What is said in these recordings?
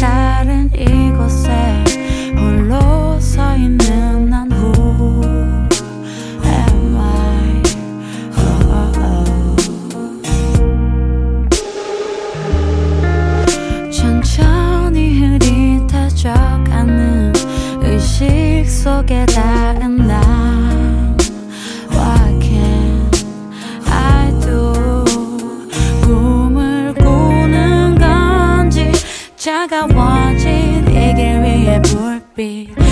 다른 이곳에 홀로 서 있는 난 am I? 천천히 흐릿해져가는 의식 속에 다 bitch.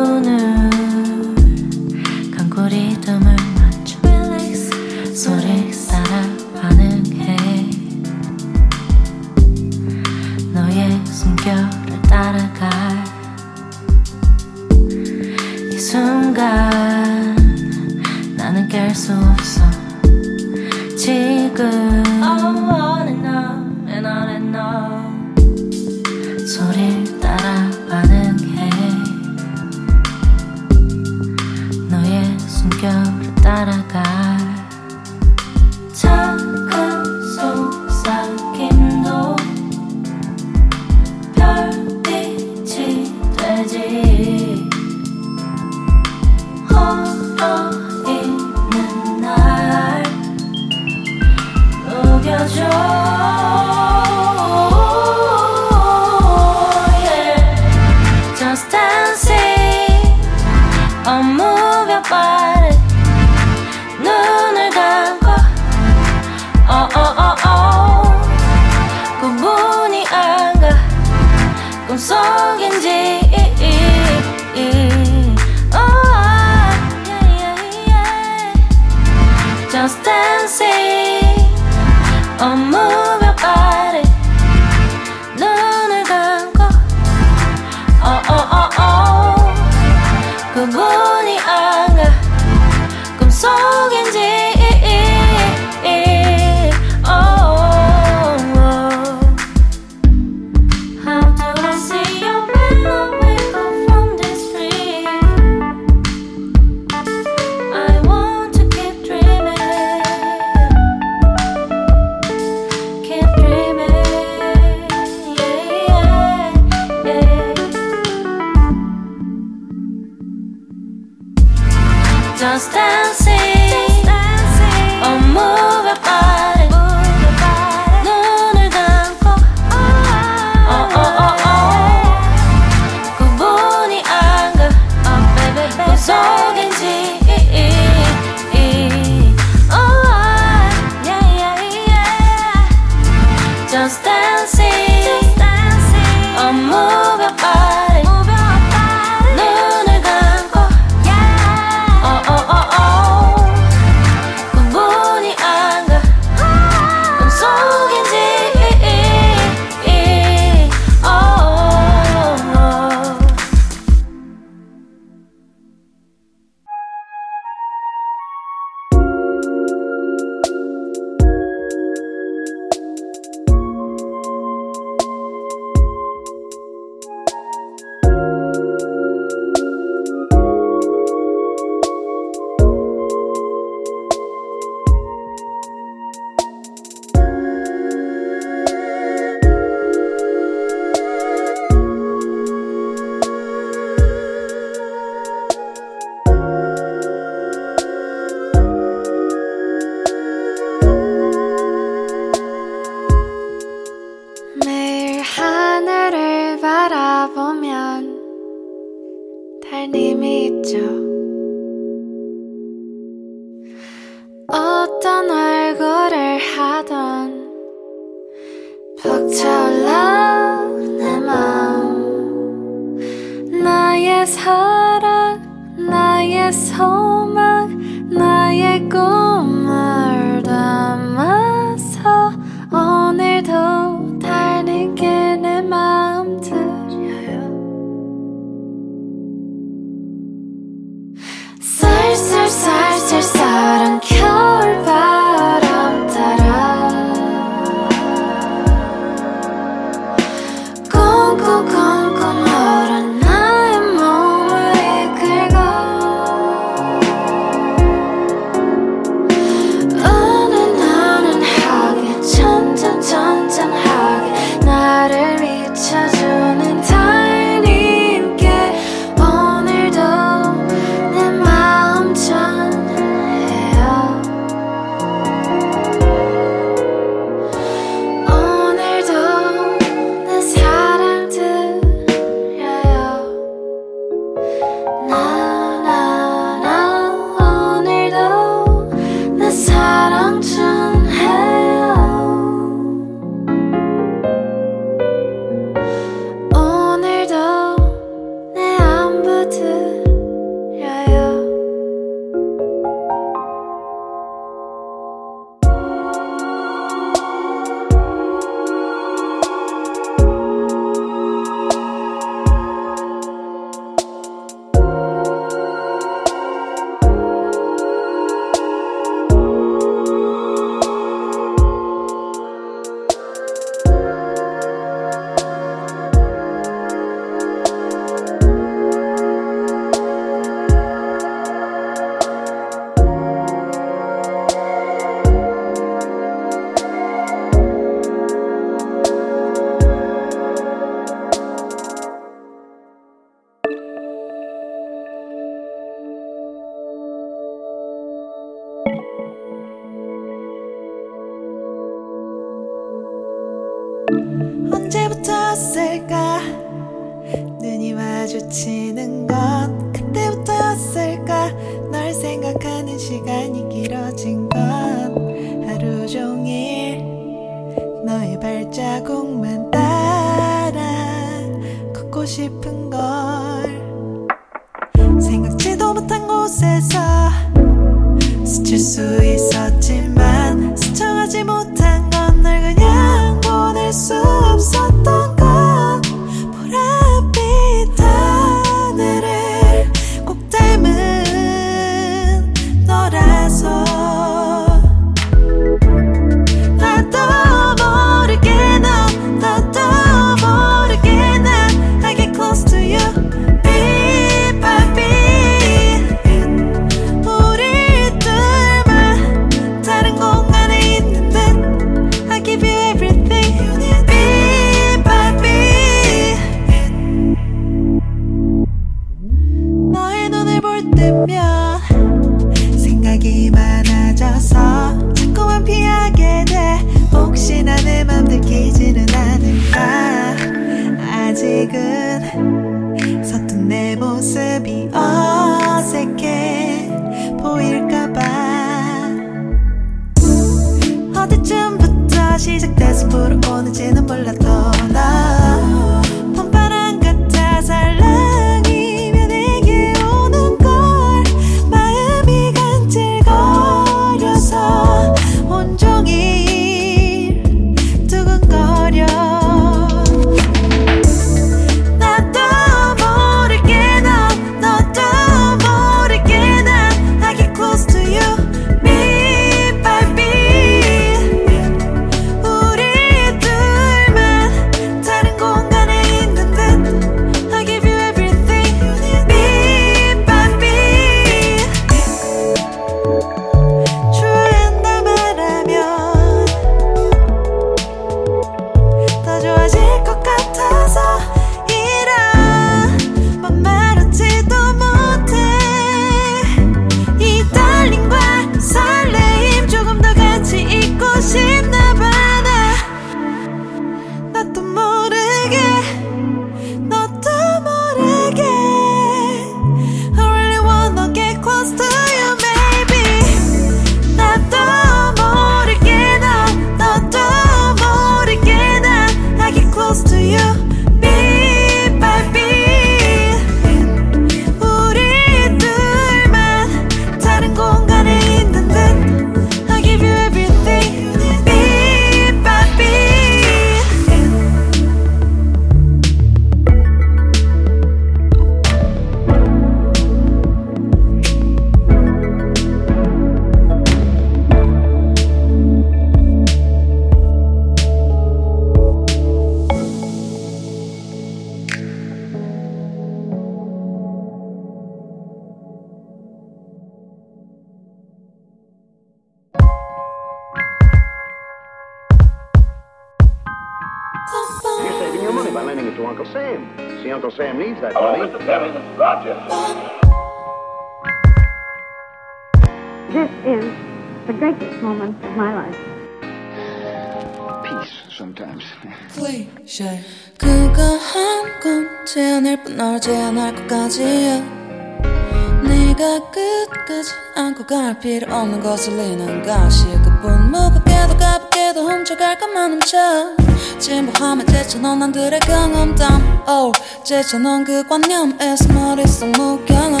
갈 필요 없는 거슬리는 가시 그뿐 무겁게도 가볍게도 훔쳐갈까만 훔쳐 진보함에 제쳐놓은 남들의 경험담. Oh, 제쳐놓은 그 관념에서 머릿속 무경험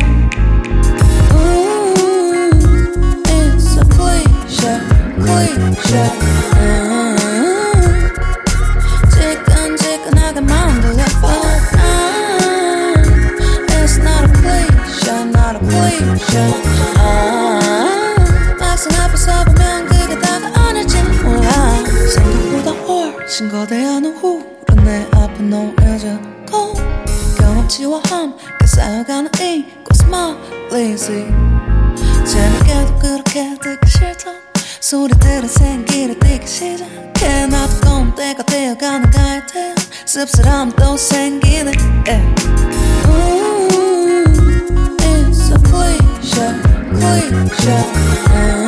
Ooh, it's a cliche, cliche uh, 지끈지끈하게 만들어 But I, it's not a cliche, not a cliche uh, uh-huh. 신 거대한 우울은 내 앞에 놓여져고 경험치와 함께 쌓여가는 이 코스마리지 재밌게도 그렇게 듣기 싫던 소리들은 생기를 띠기 시작해. 나도 검은 때가 되어가는 갈대 씁쓸함 또 생기네. Ooh, it's a cliche, cliche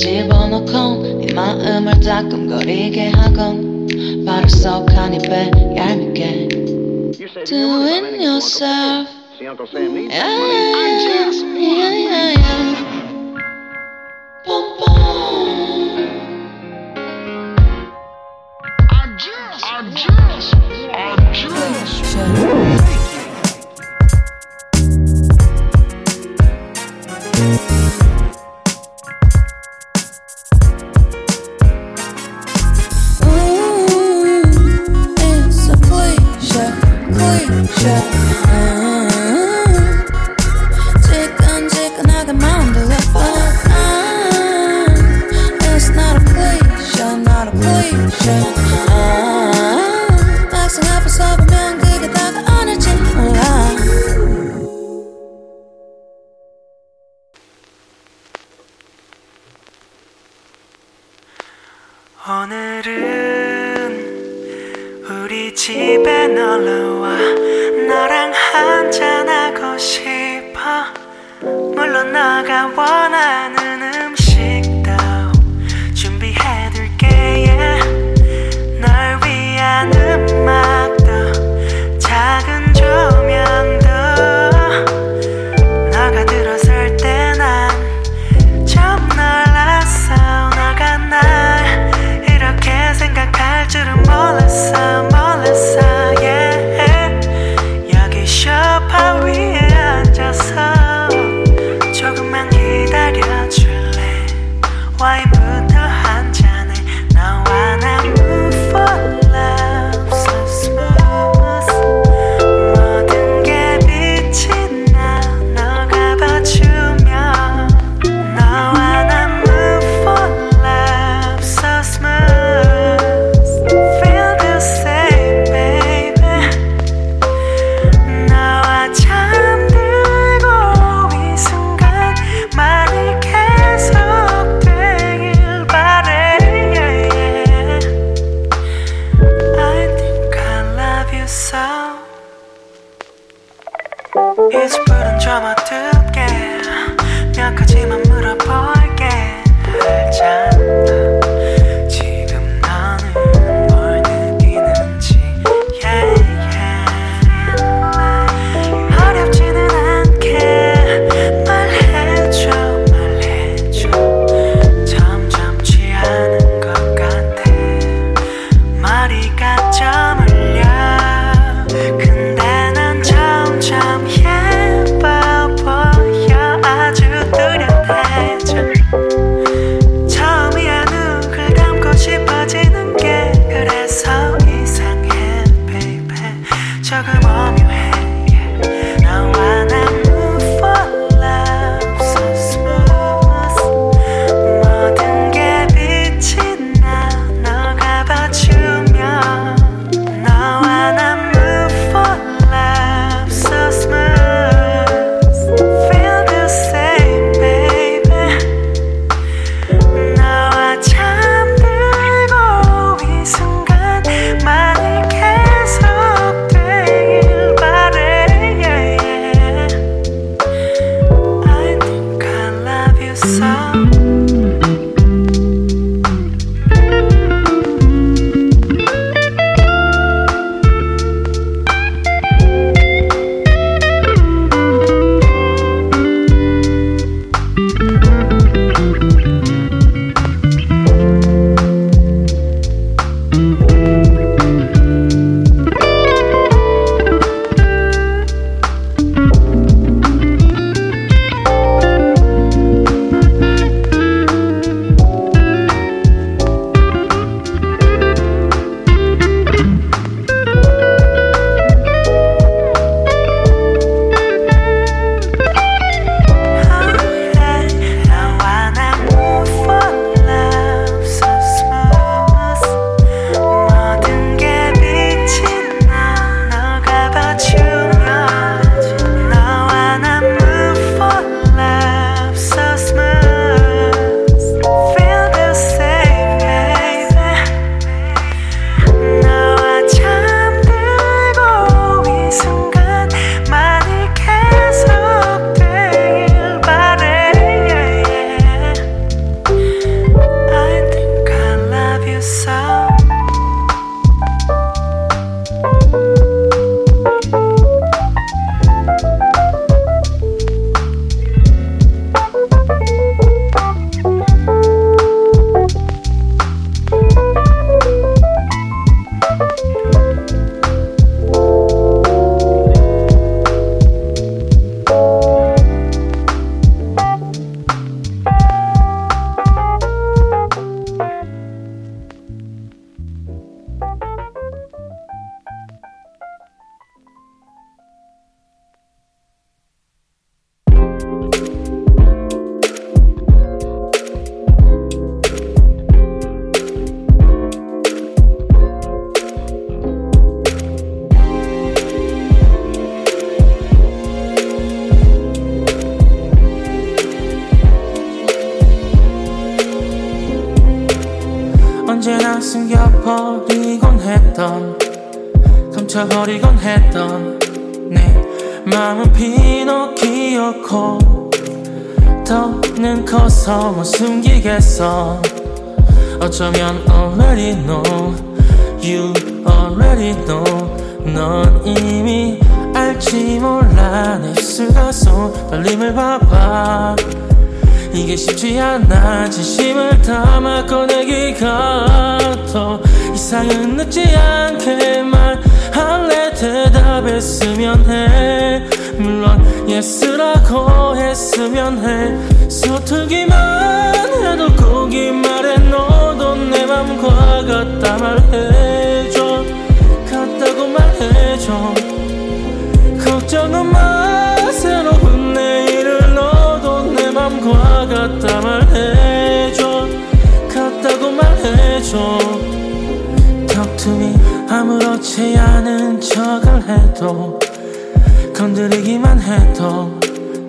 집어넣고 네 마음을 따끔거리게 하건 바로 쏙한 입에 얄밉게 Doing yourself yeah, yeah, yeah, yeah. 했던 감춰버리곤 했던 내 마음은 피노키오코. 더는 커서 못 숨기겠어. 어쩌면 already know You already know. 넌 이미 알지 몰라 내 입술 가속 떨림을 봐봐. 이게 쉽지 않아 진심을 담아 꺼내기가 더 이상은 늦지 않게 말할래. 대답했으면 해. 물론 yes라고 했으면 해. 서툴기만 해도 고기 말해. 너도 내 맘과 같다 말해줘. 같다고 말해줘. 걱정은 마. 새로운 내일을 너도 내 맘과 같다 말해줘. 같다고 말해줘 Me 아무렇지 않은 척을 해도 건드리기만 해도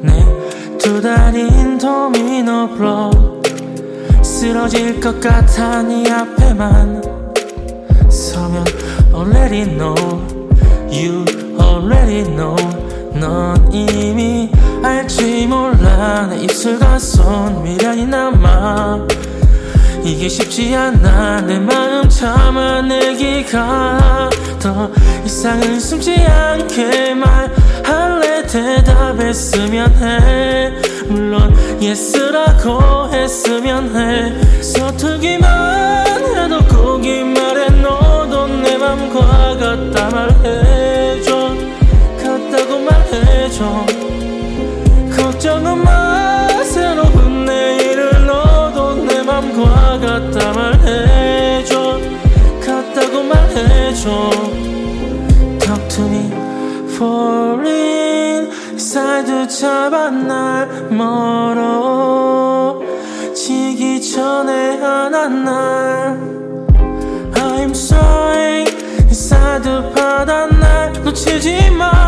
내 두 다린 도미노 블록 쓰러질 것 같아 네 앞에만 서면 already know You already know. 넌 이미 알지 몰라 내 입술과 손 미련이 남아. 이게 쉽지 않아 내 마음 참아내기가 더 이상은 숨지 않게 말할래. 대답했으면 해. 물론 yes라고 했으면 해. 서툴기만 해도 고기 말해 너도 내 맘과 같다 말해줘. 같다고 말해줘 잡아 날 멀어 지기 전에 하나 날. I'm sorry 받아 날 놓치지 마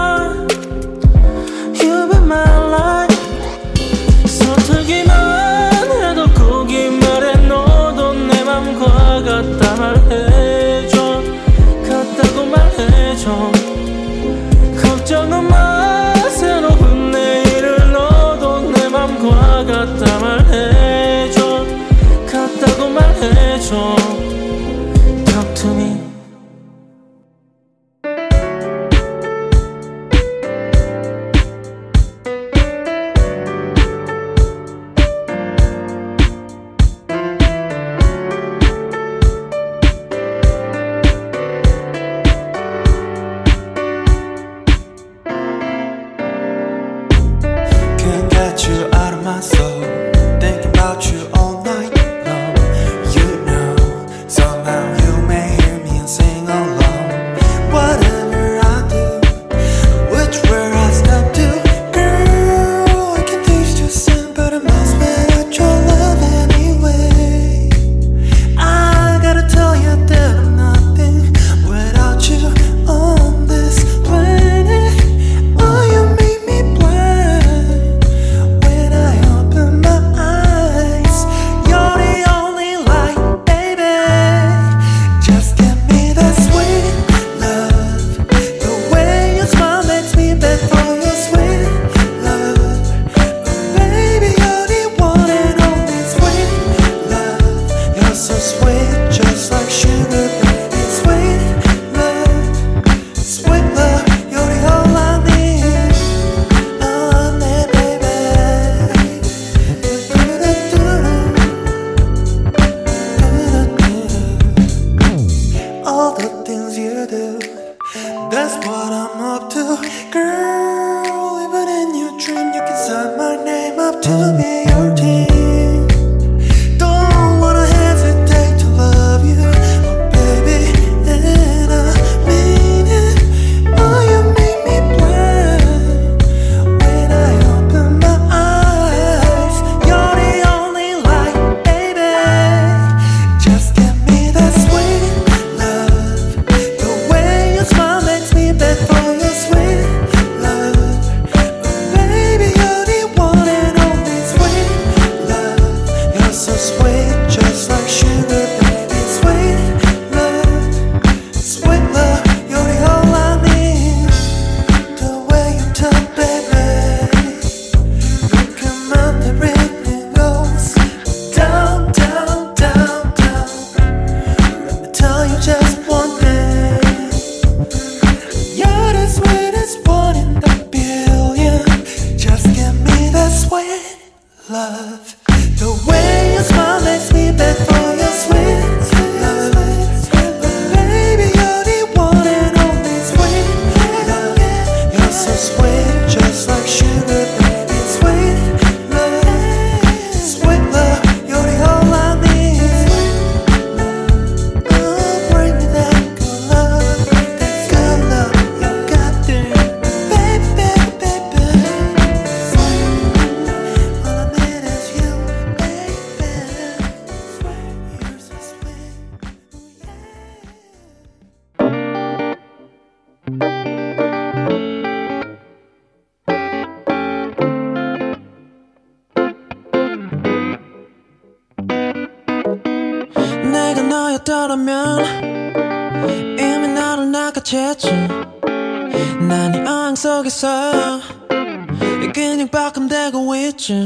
그냥 박음대고 있지.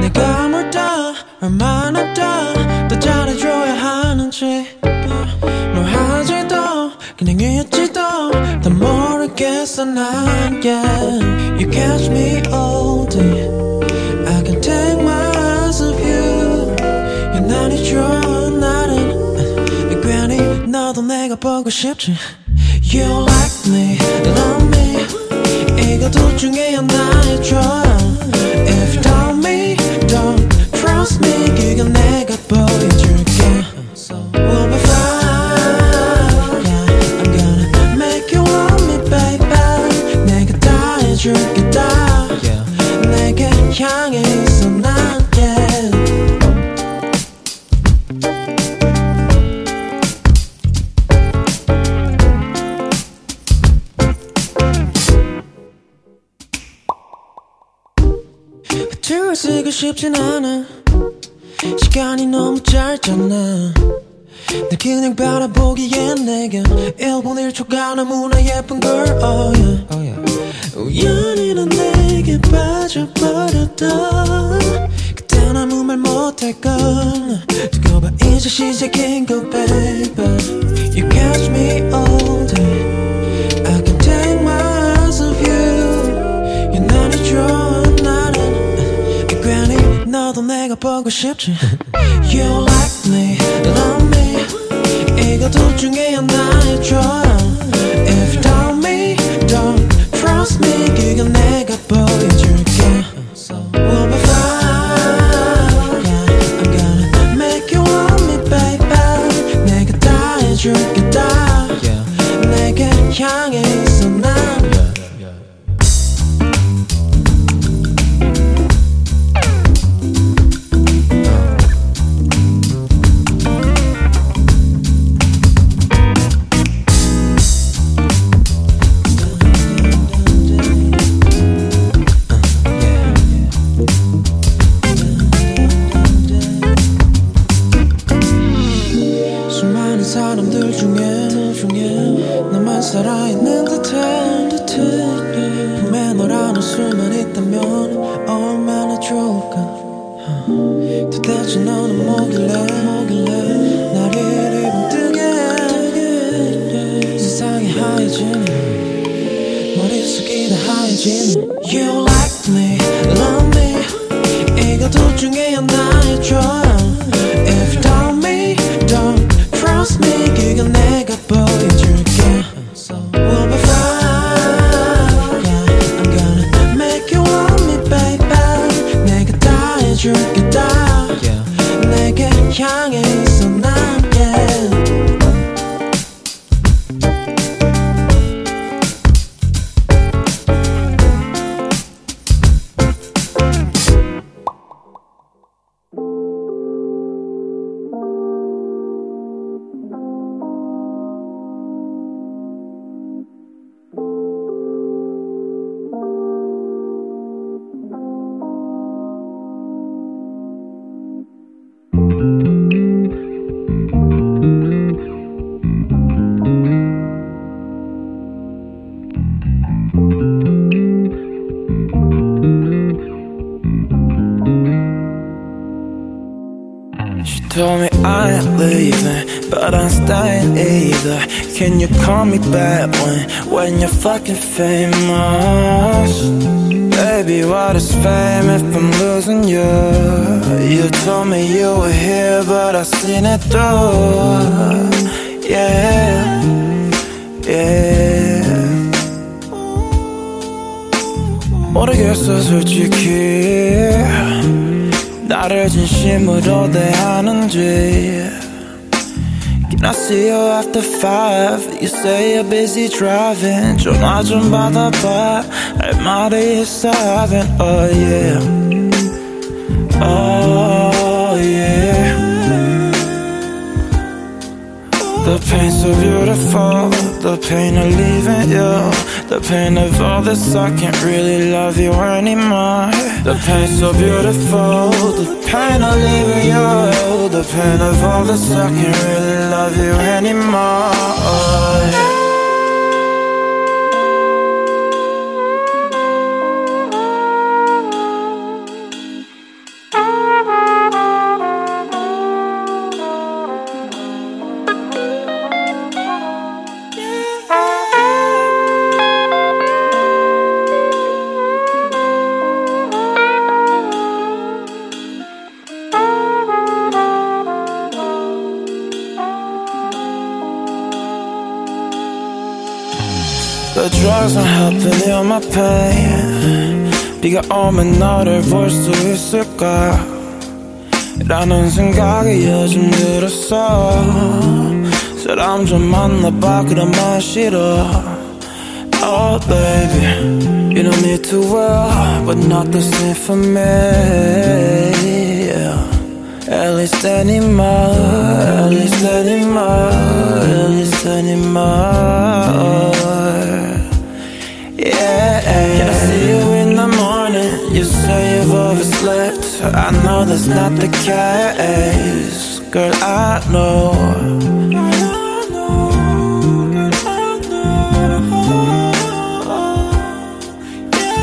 내가 뭘더 얼마나 더더 잘해줘야 하는지. 뭘 하지도 그냥 있지도 더 모르겠어 난 yeah. You catch me all day I can take my eyes off you. 유난히 좋은 날은 괜히 너도 내가 보고 싶지. You like me, love me 둘 중에 하나에 좋아 If you tell me, don't trust me 그건 내가 싶진 않아. 시간이 너무 짧잖아. 날 그냥 바라보기엔 내가 1분 1초가 너무나 예쁜 걸 oh yeah. Oh yeah. 우연히 난 내게 빠져버렸던 그때 아무 말 못할걸 두고 봐 이제 시작인 거 baby. You catch me all day. I 너도 내가 보고 싶지 You like me, love me 이거 둘 중에 하나에 좋아 If you tell me, don't trust me 그건 내가 보여줄게 Fucking famous? say you're busy driving 전화 좀 받아봐 할 말이 있어 haven't Oh yeah Oh yeah The pain's so beautiful the pain of leaving you, the pain of all this. I can't really love you anymore. The pain so beautiful, the pain of leaving you, the pain of all this. I can't really love you anymore. 네가 오면 너를 볼 수 있을까 라는 생각이 요즘 들었어 사람 좀 만나봐 그러면 싫어 Oh baby You know me too well But not the same for me yeah. At least anymore At least anymore At least anymore I know that's not the case, girl. I know.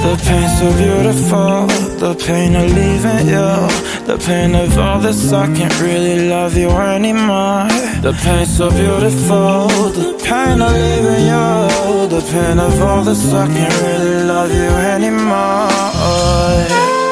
The pain so beautiful, the pain of leaving you, the pain of all this. I can't really love you anymore. The pain so beautiful, the pain of leaving you, the pain of all this. I can't really love you anymore.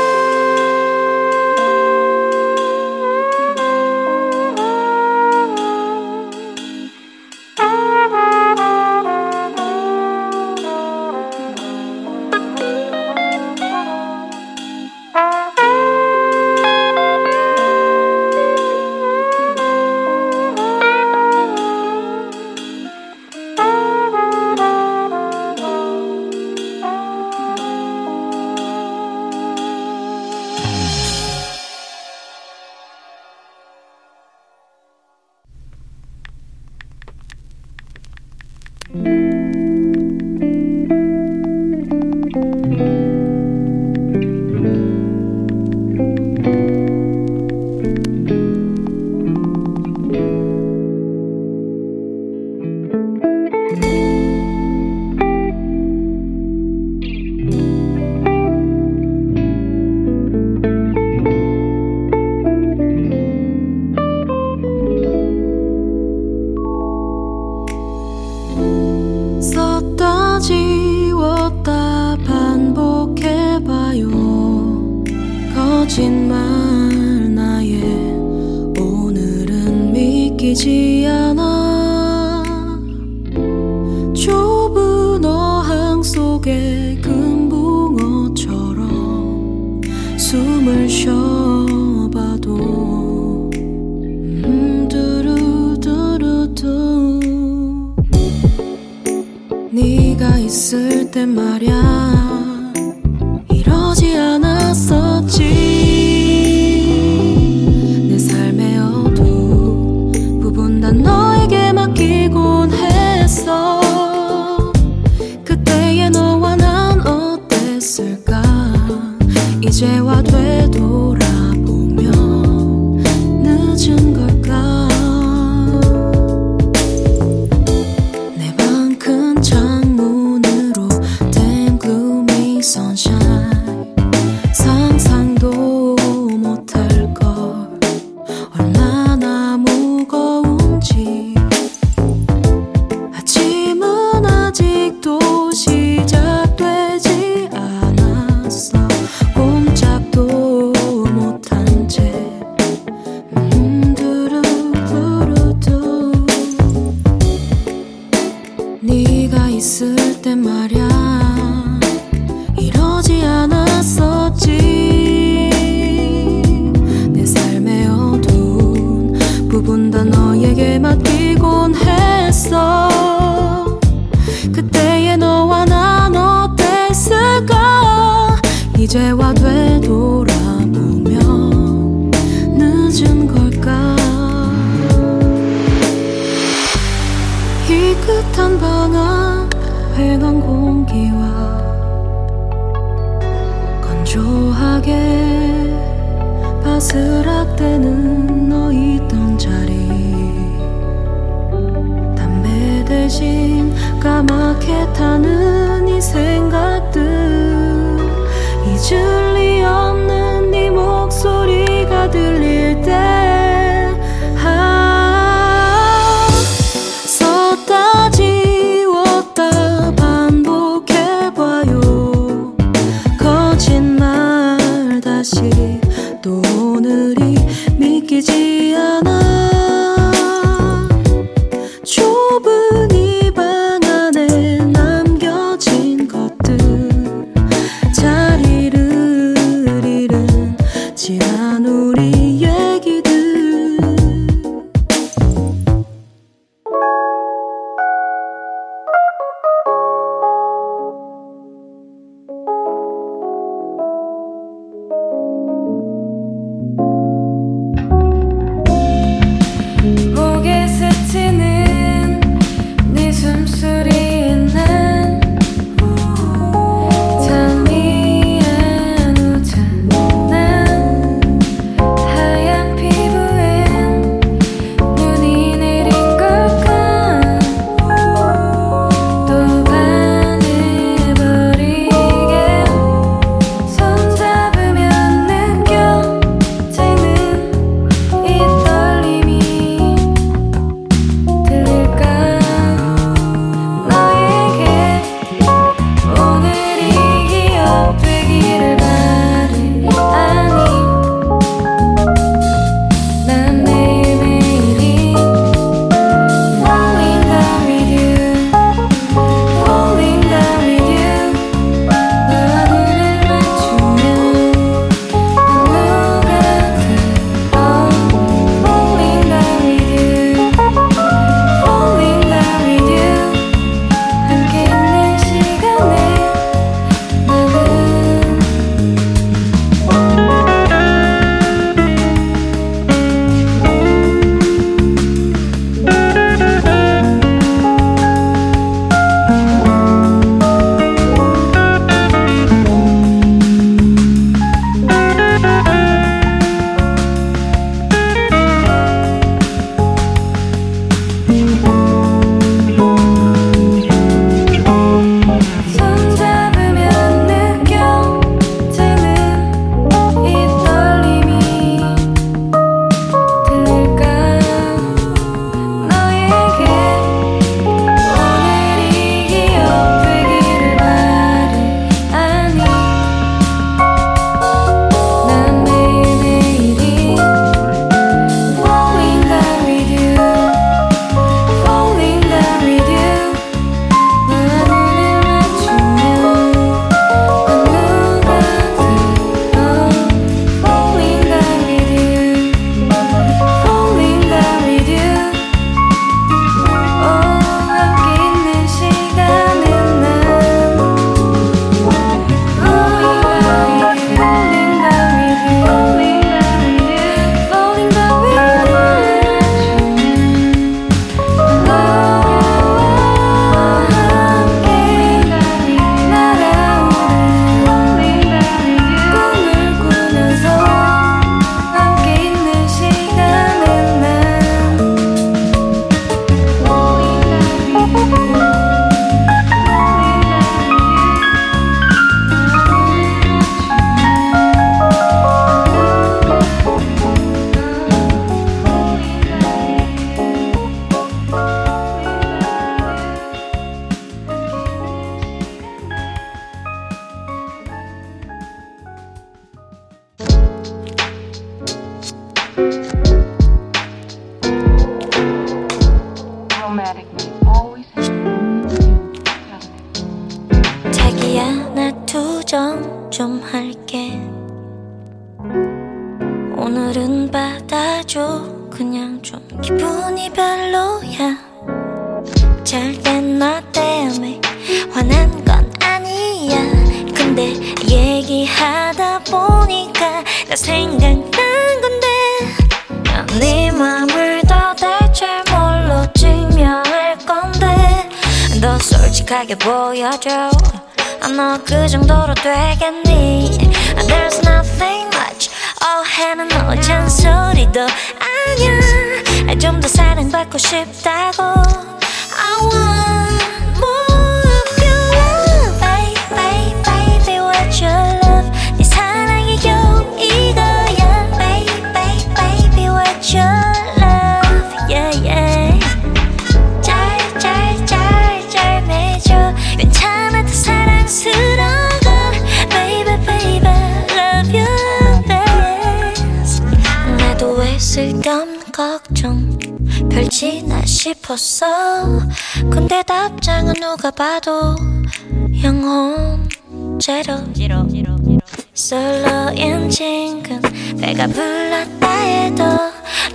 내가 불렀다 해도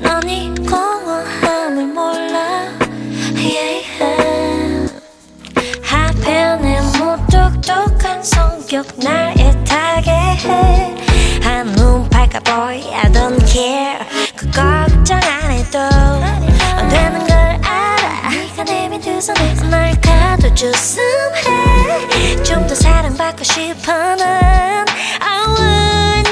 넌이 공허함을 몰라. Yeah, 하필내 무뚝뚝한 성격 날 애타게 해 한 눈팔까 boy I don't care. 그 걱정 안 해도 되는 걸 알아. 네가 내민 두 손에 날 가둬줬음 해좀 더 사랑받고 싶어 난. I would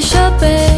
shopping.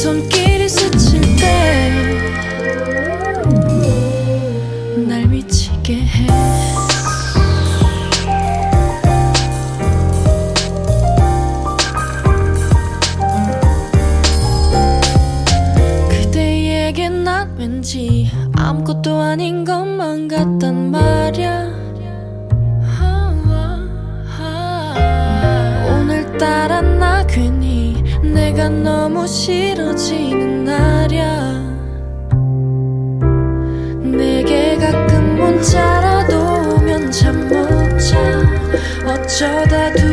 네손 싫어지는 날이야. 내게 가끔 문자라도 오면 잠 못 자. 어쩌다 둘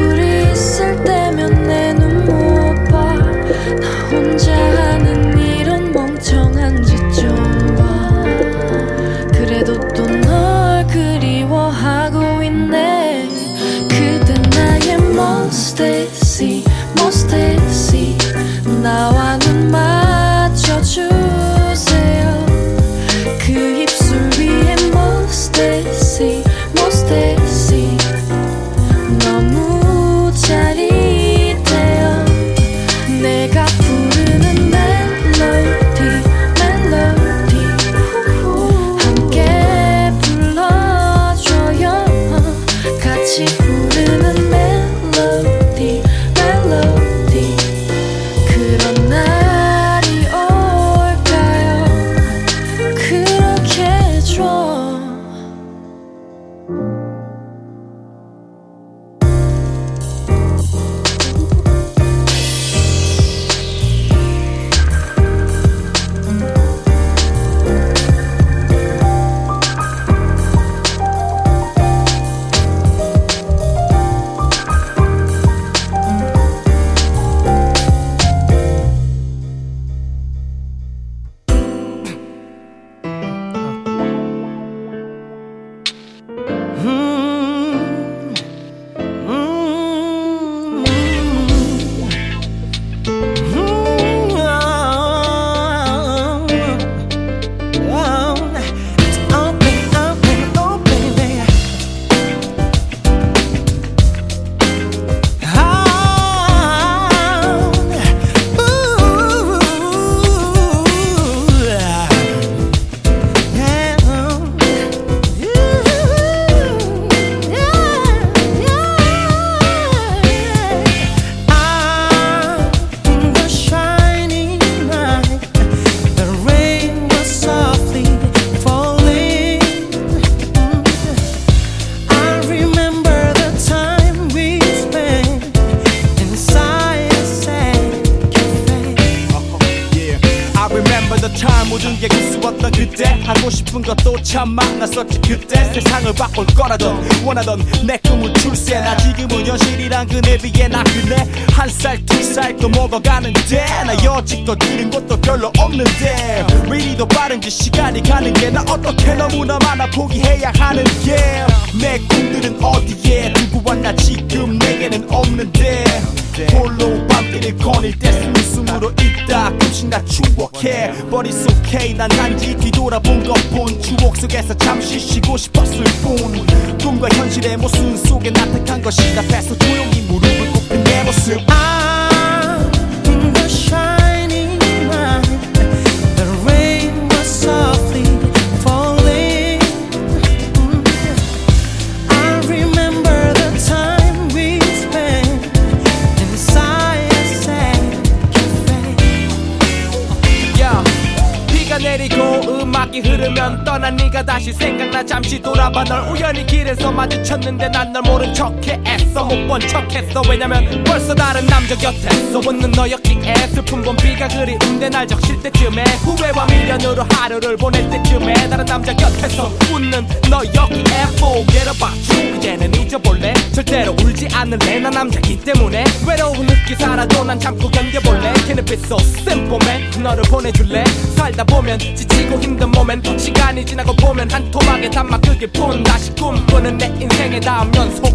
본 척했어. 왜냐면 벌써 다른 남자 곁에서 웃는 너였기에 슬픈 봄 비가 그리운데 날 적실 때쯤에 후회와 미련으로 하루를 보낼 때쯤에 다른 남자 곁에서 웃는 너였기에 forget about you 이제는 잊어볼래? 절대로 울지 않을래? 나 남자기 때문에. 외로운 흙기 살아도 난 참고 견뎌볼래? Can it be so simple man. 너를 보내줄래? 살다 보면 지치고 힘든 몸엔 시간이 지나고 보면 한 토막에 담아 크게 푼 다시 꿈꾸는 내 인생의 다음 연속은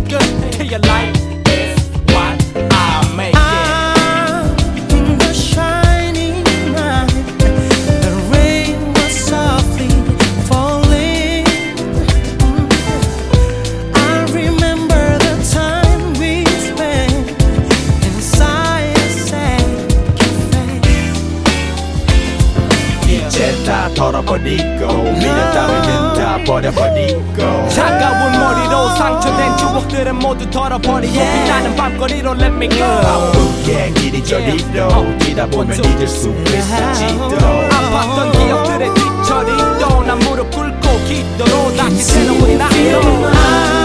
Your life I make 버리고 미련 따위는 다 버려버리고. 차가운 머리로 상처된 추억들은 모두 털어버리고 빛나는 밤거리로 let me go. 바쁘게 이리저리로 뛰다 보면 잊을 수 있을지도. 아팠던 기억들의 뒤처리도 난 무릎 꿇고 기도로 다시 새로운 나로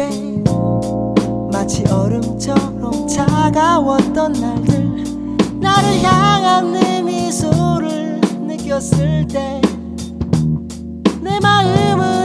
babe 마치 얼음처럼 차가웠던 날들 나를 향한 네 미소를 느꼈을 때 내 마음은